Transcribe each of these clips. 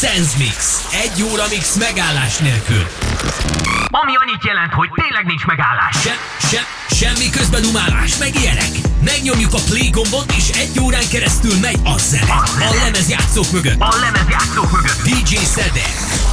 Sense Mix. Egy óra mix megállás nélkül. Ami annyit jelent, hogy tényleg nincs megállás. Se, se, semmi közben umálás, meg ilyenek. Megnyomjuk a play gombot, és egy órán keresztül megy a zene. A lemezjátszók mögött. A lemezjátszók mögött. DJ Szedek.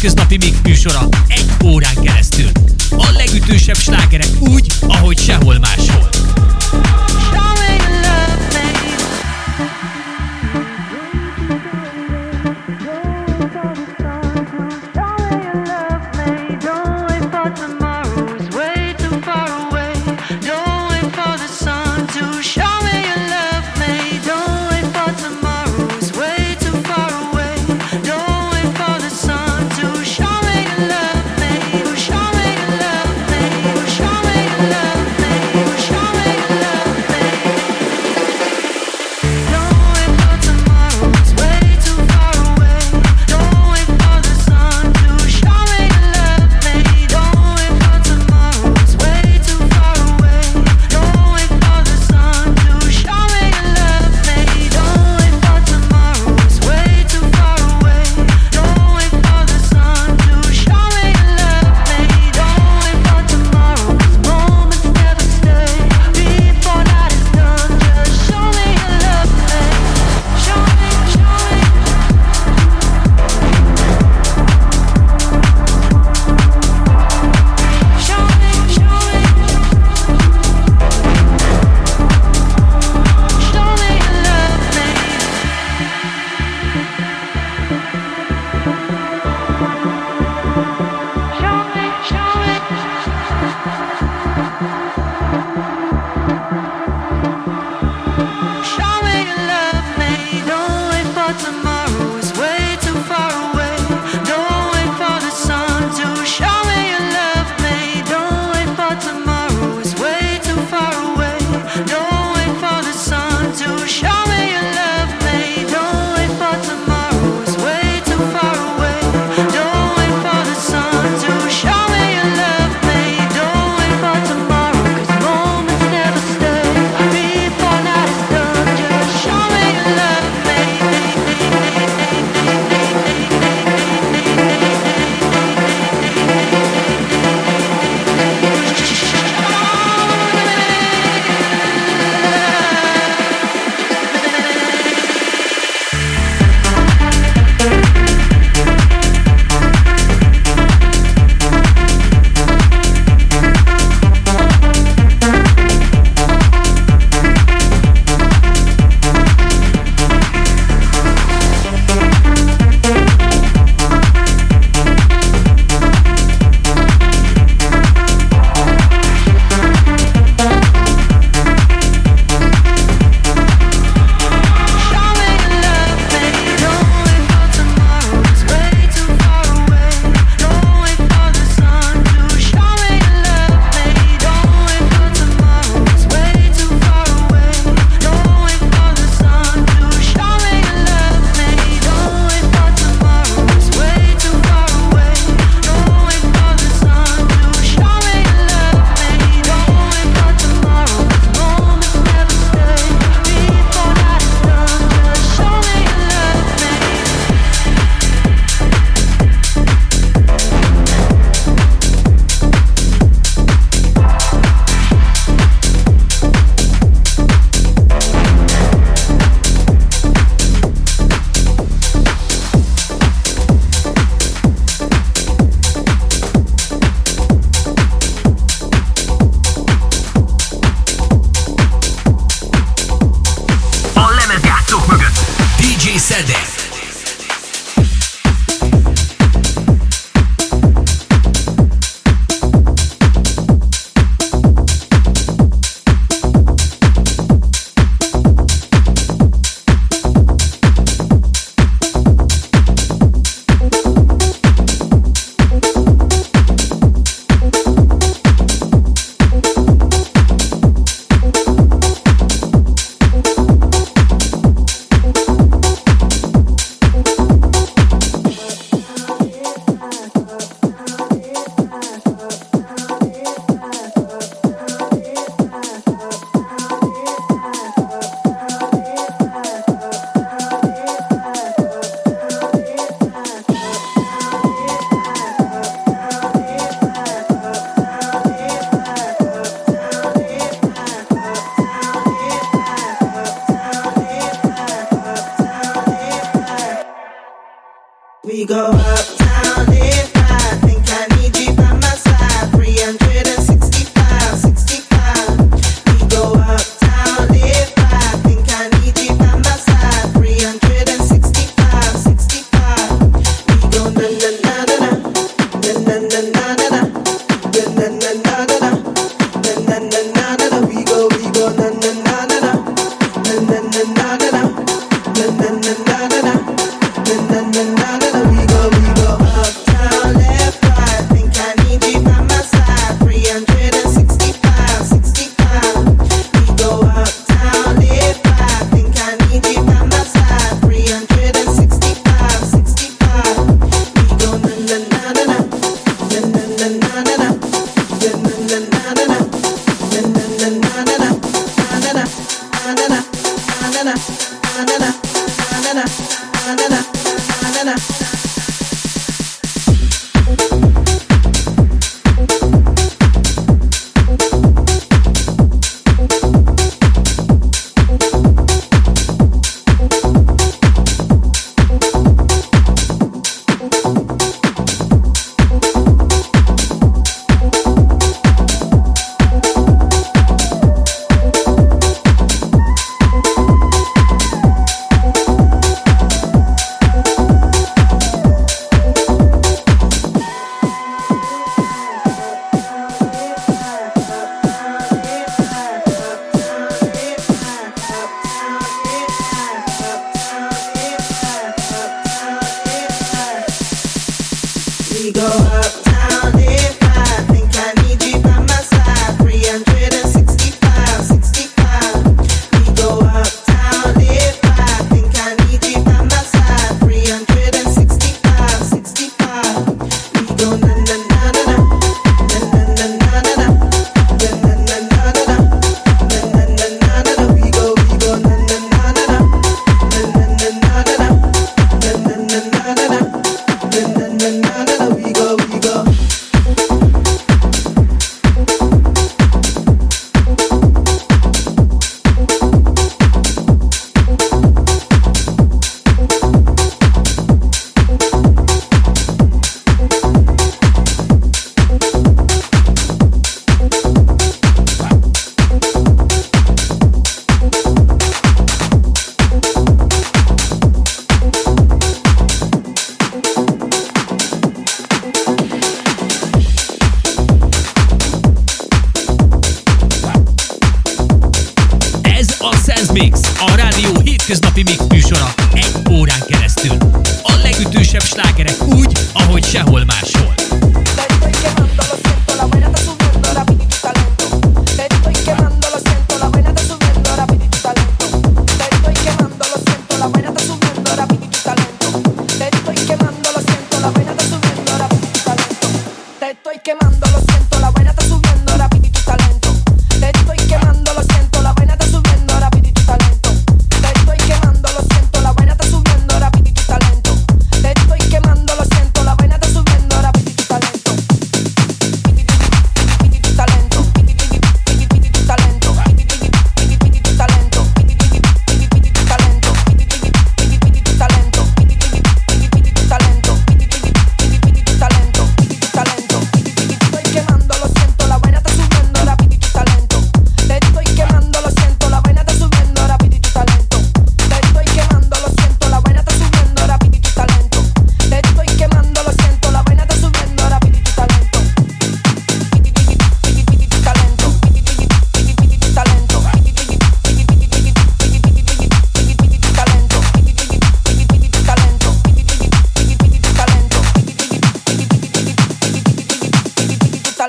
Hétköznapi mix műsora egy órán keresztül. A legütősebb slágerek úgy, ahogy sehol máshol.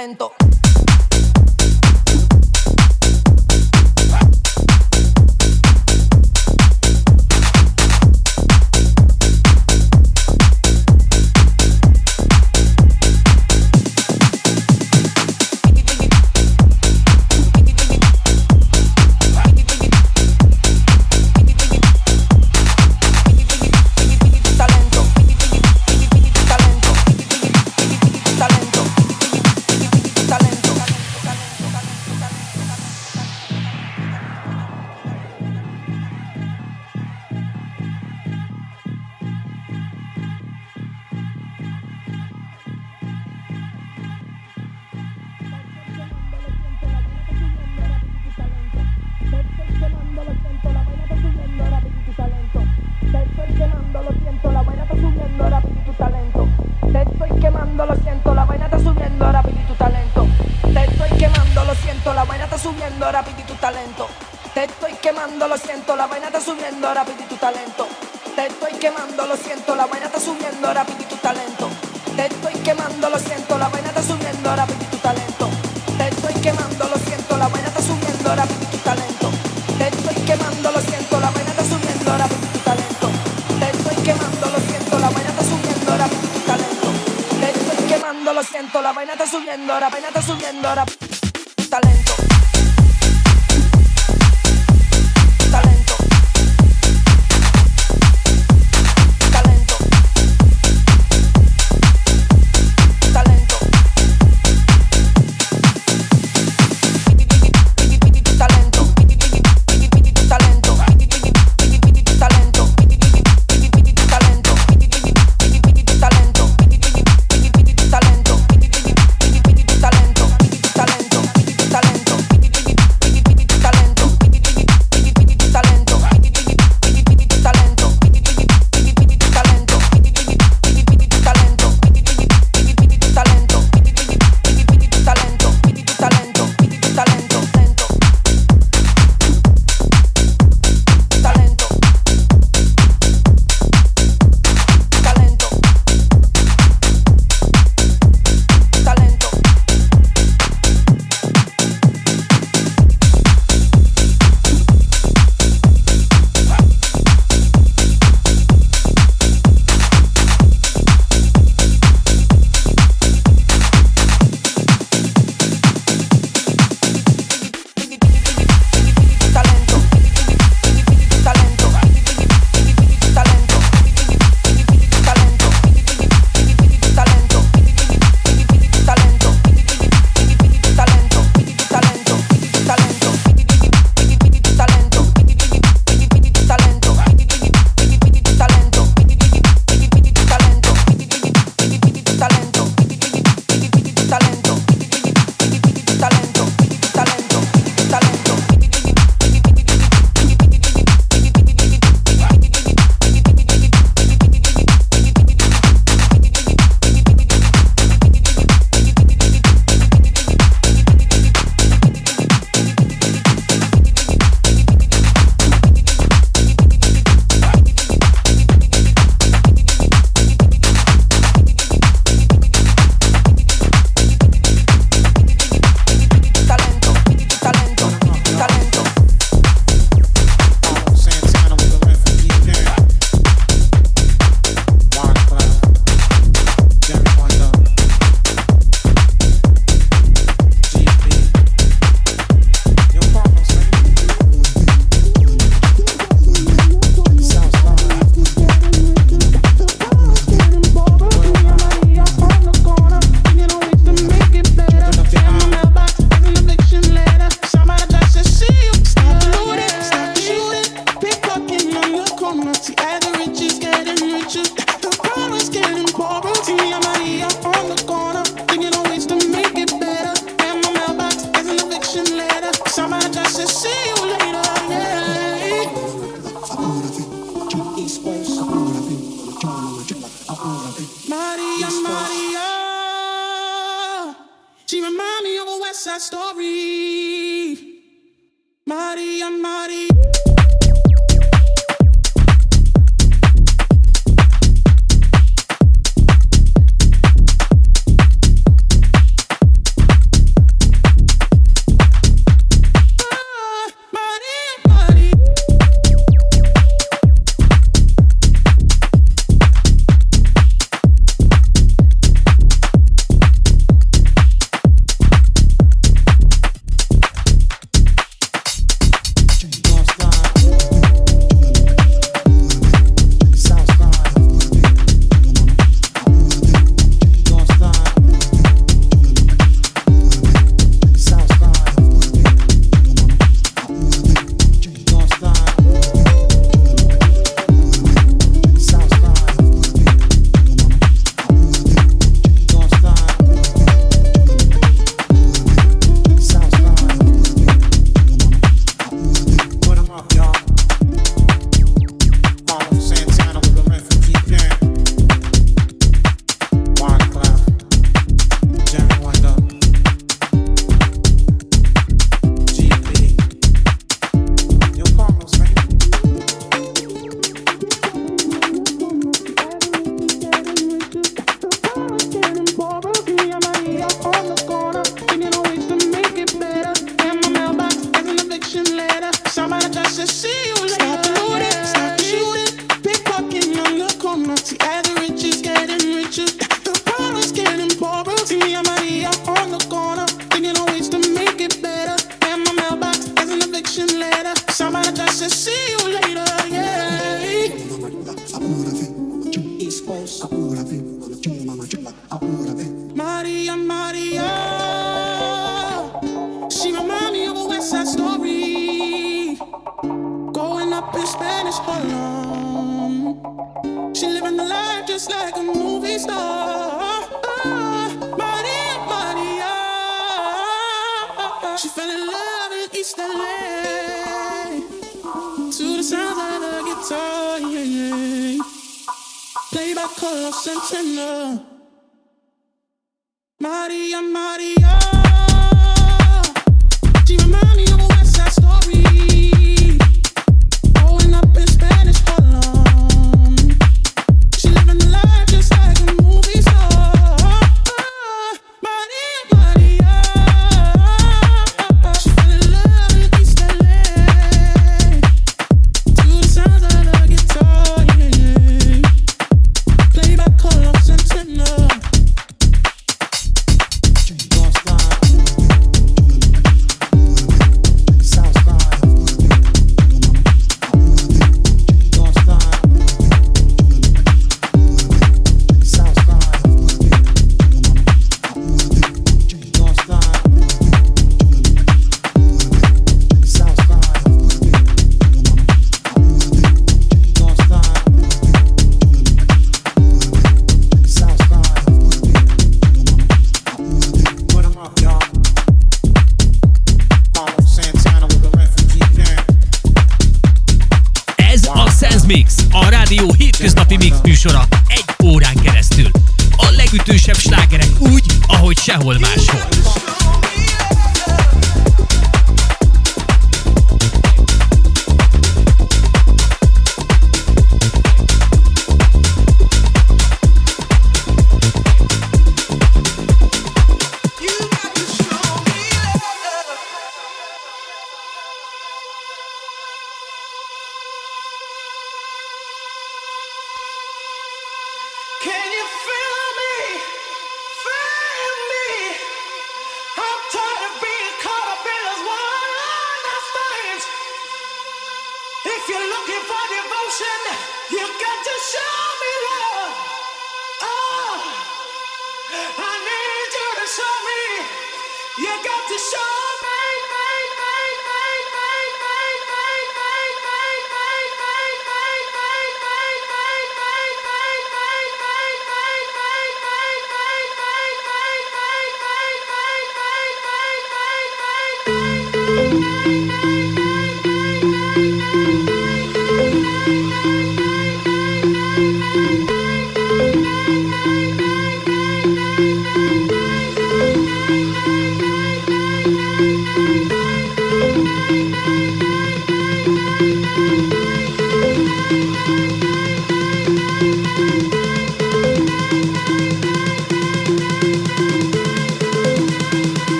Talento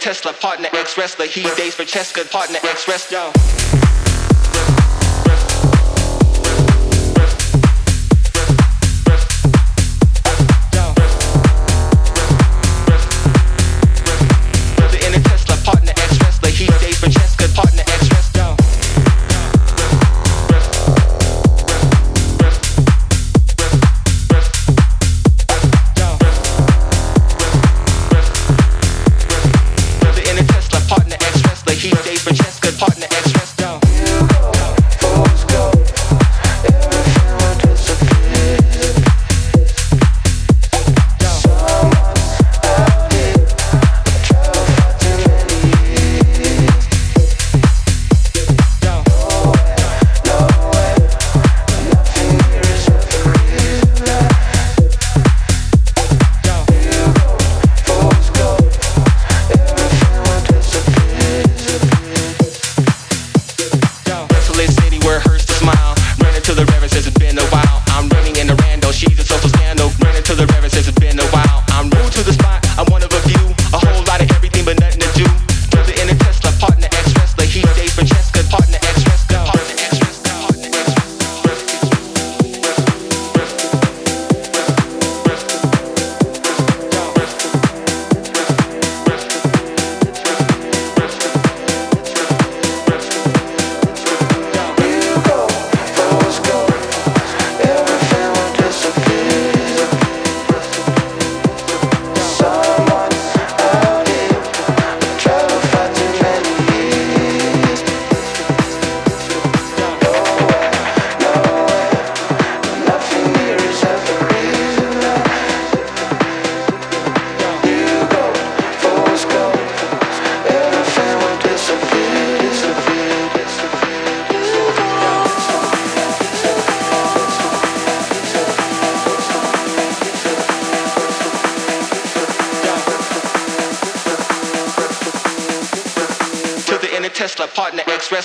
Tesla, partner ex wrestler. He dates for Cheska, partner ex wrestler.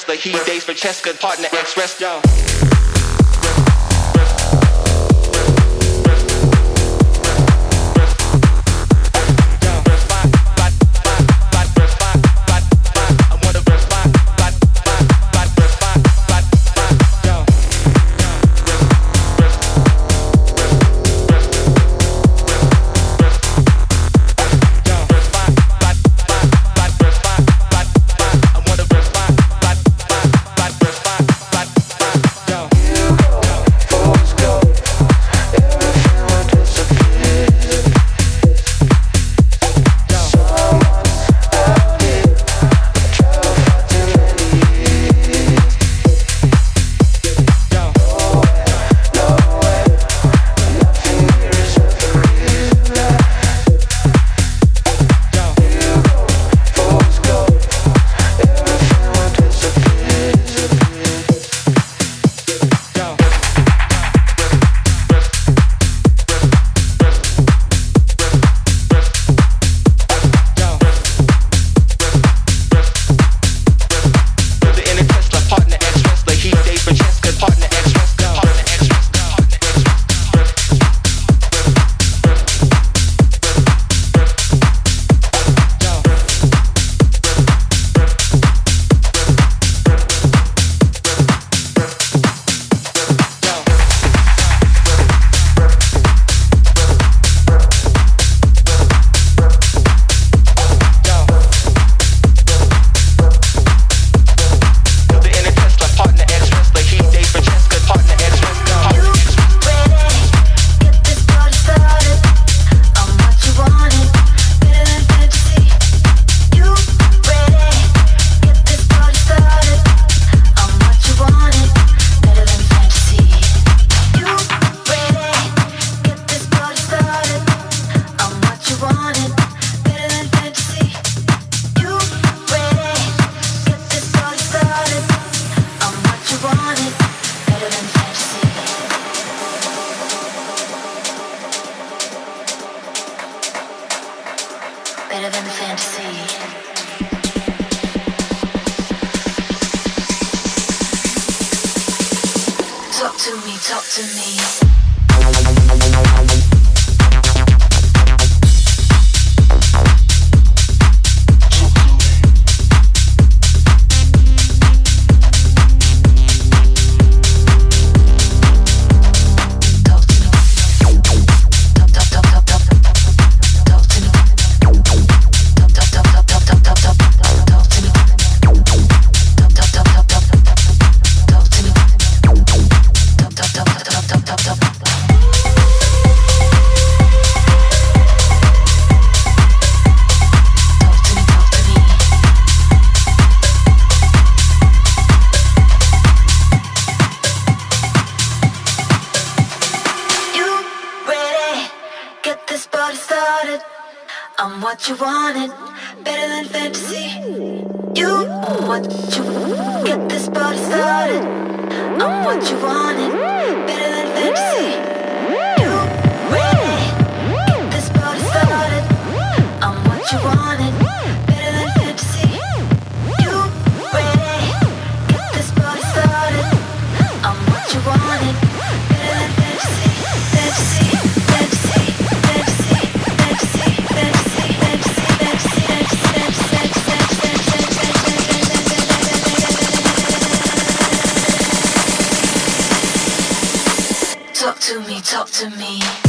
The heat days for Cheska, partner, ex-wrestler. You want it better than fantasy. You are what you get this party started. I'm what you wanted, better than fantasy. You ready? Get this party started. I'm what you wanted. to me, talk to me.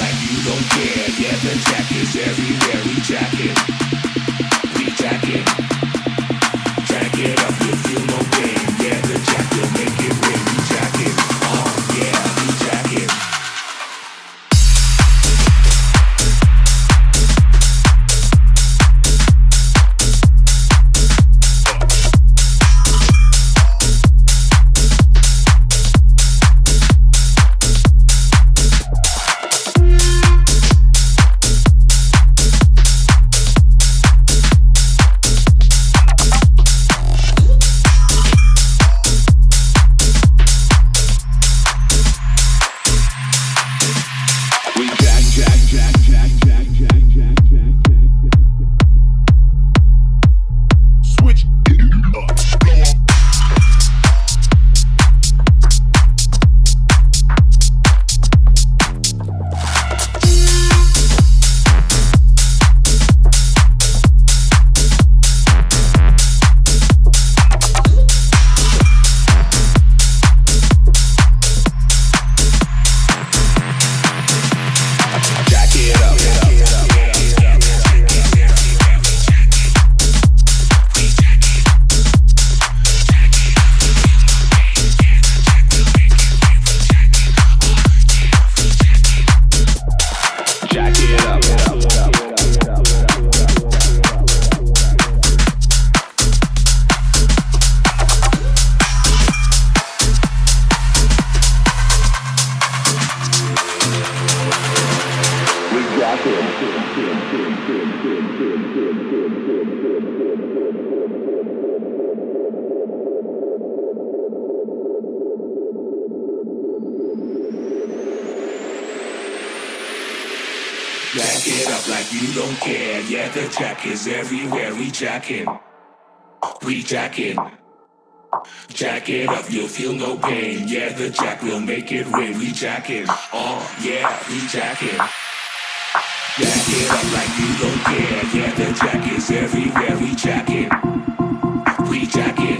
like you don't care. Yeah, the jack is everywhere, we jack it. Jack it up like you don't care. Yeah, the jack is everywhere. We jacking. We jacking. Jack it up, you'll feel no pain. Yeah, the jack will make it rain. We jacking. Oh, yeah, we jacking. Jack it up like you don't care. Yeah, the jack is everywhere. We jacking. We jacking.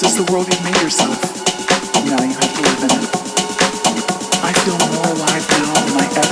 This is the world you've made yourself. Now you have to live in it. I feel more alive now than I ever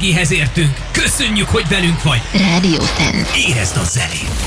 végéhez értünk. Köszönjük, hogy velünk vagy. Radio Sense. Érezd a zenét.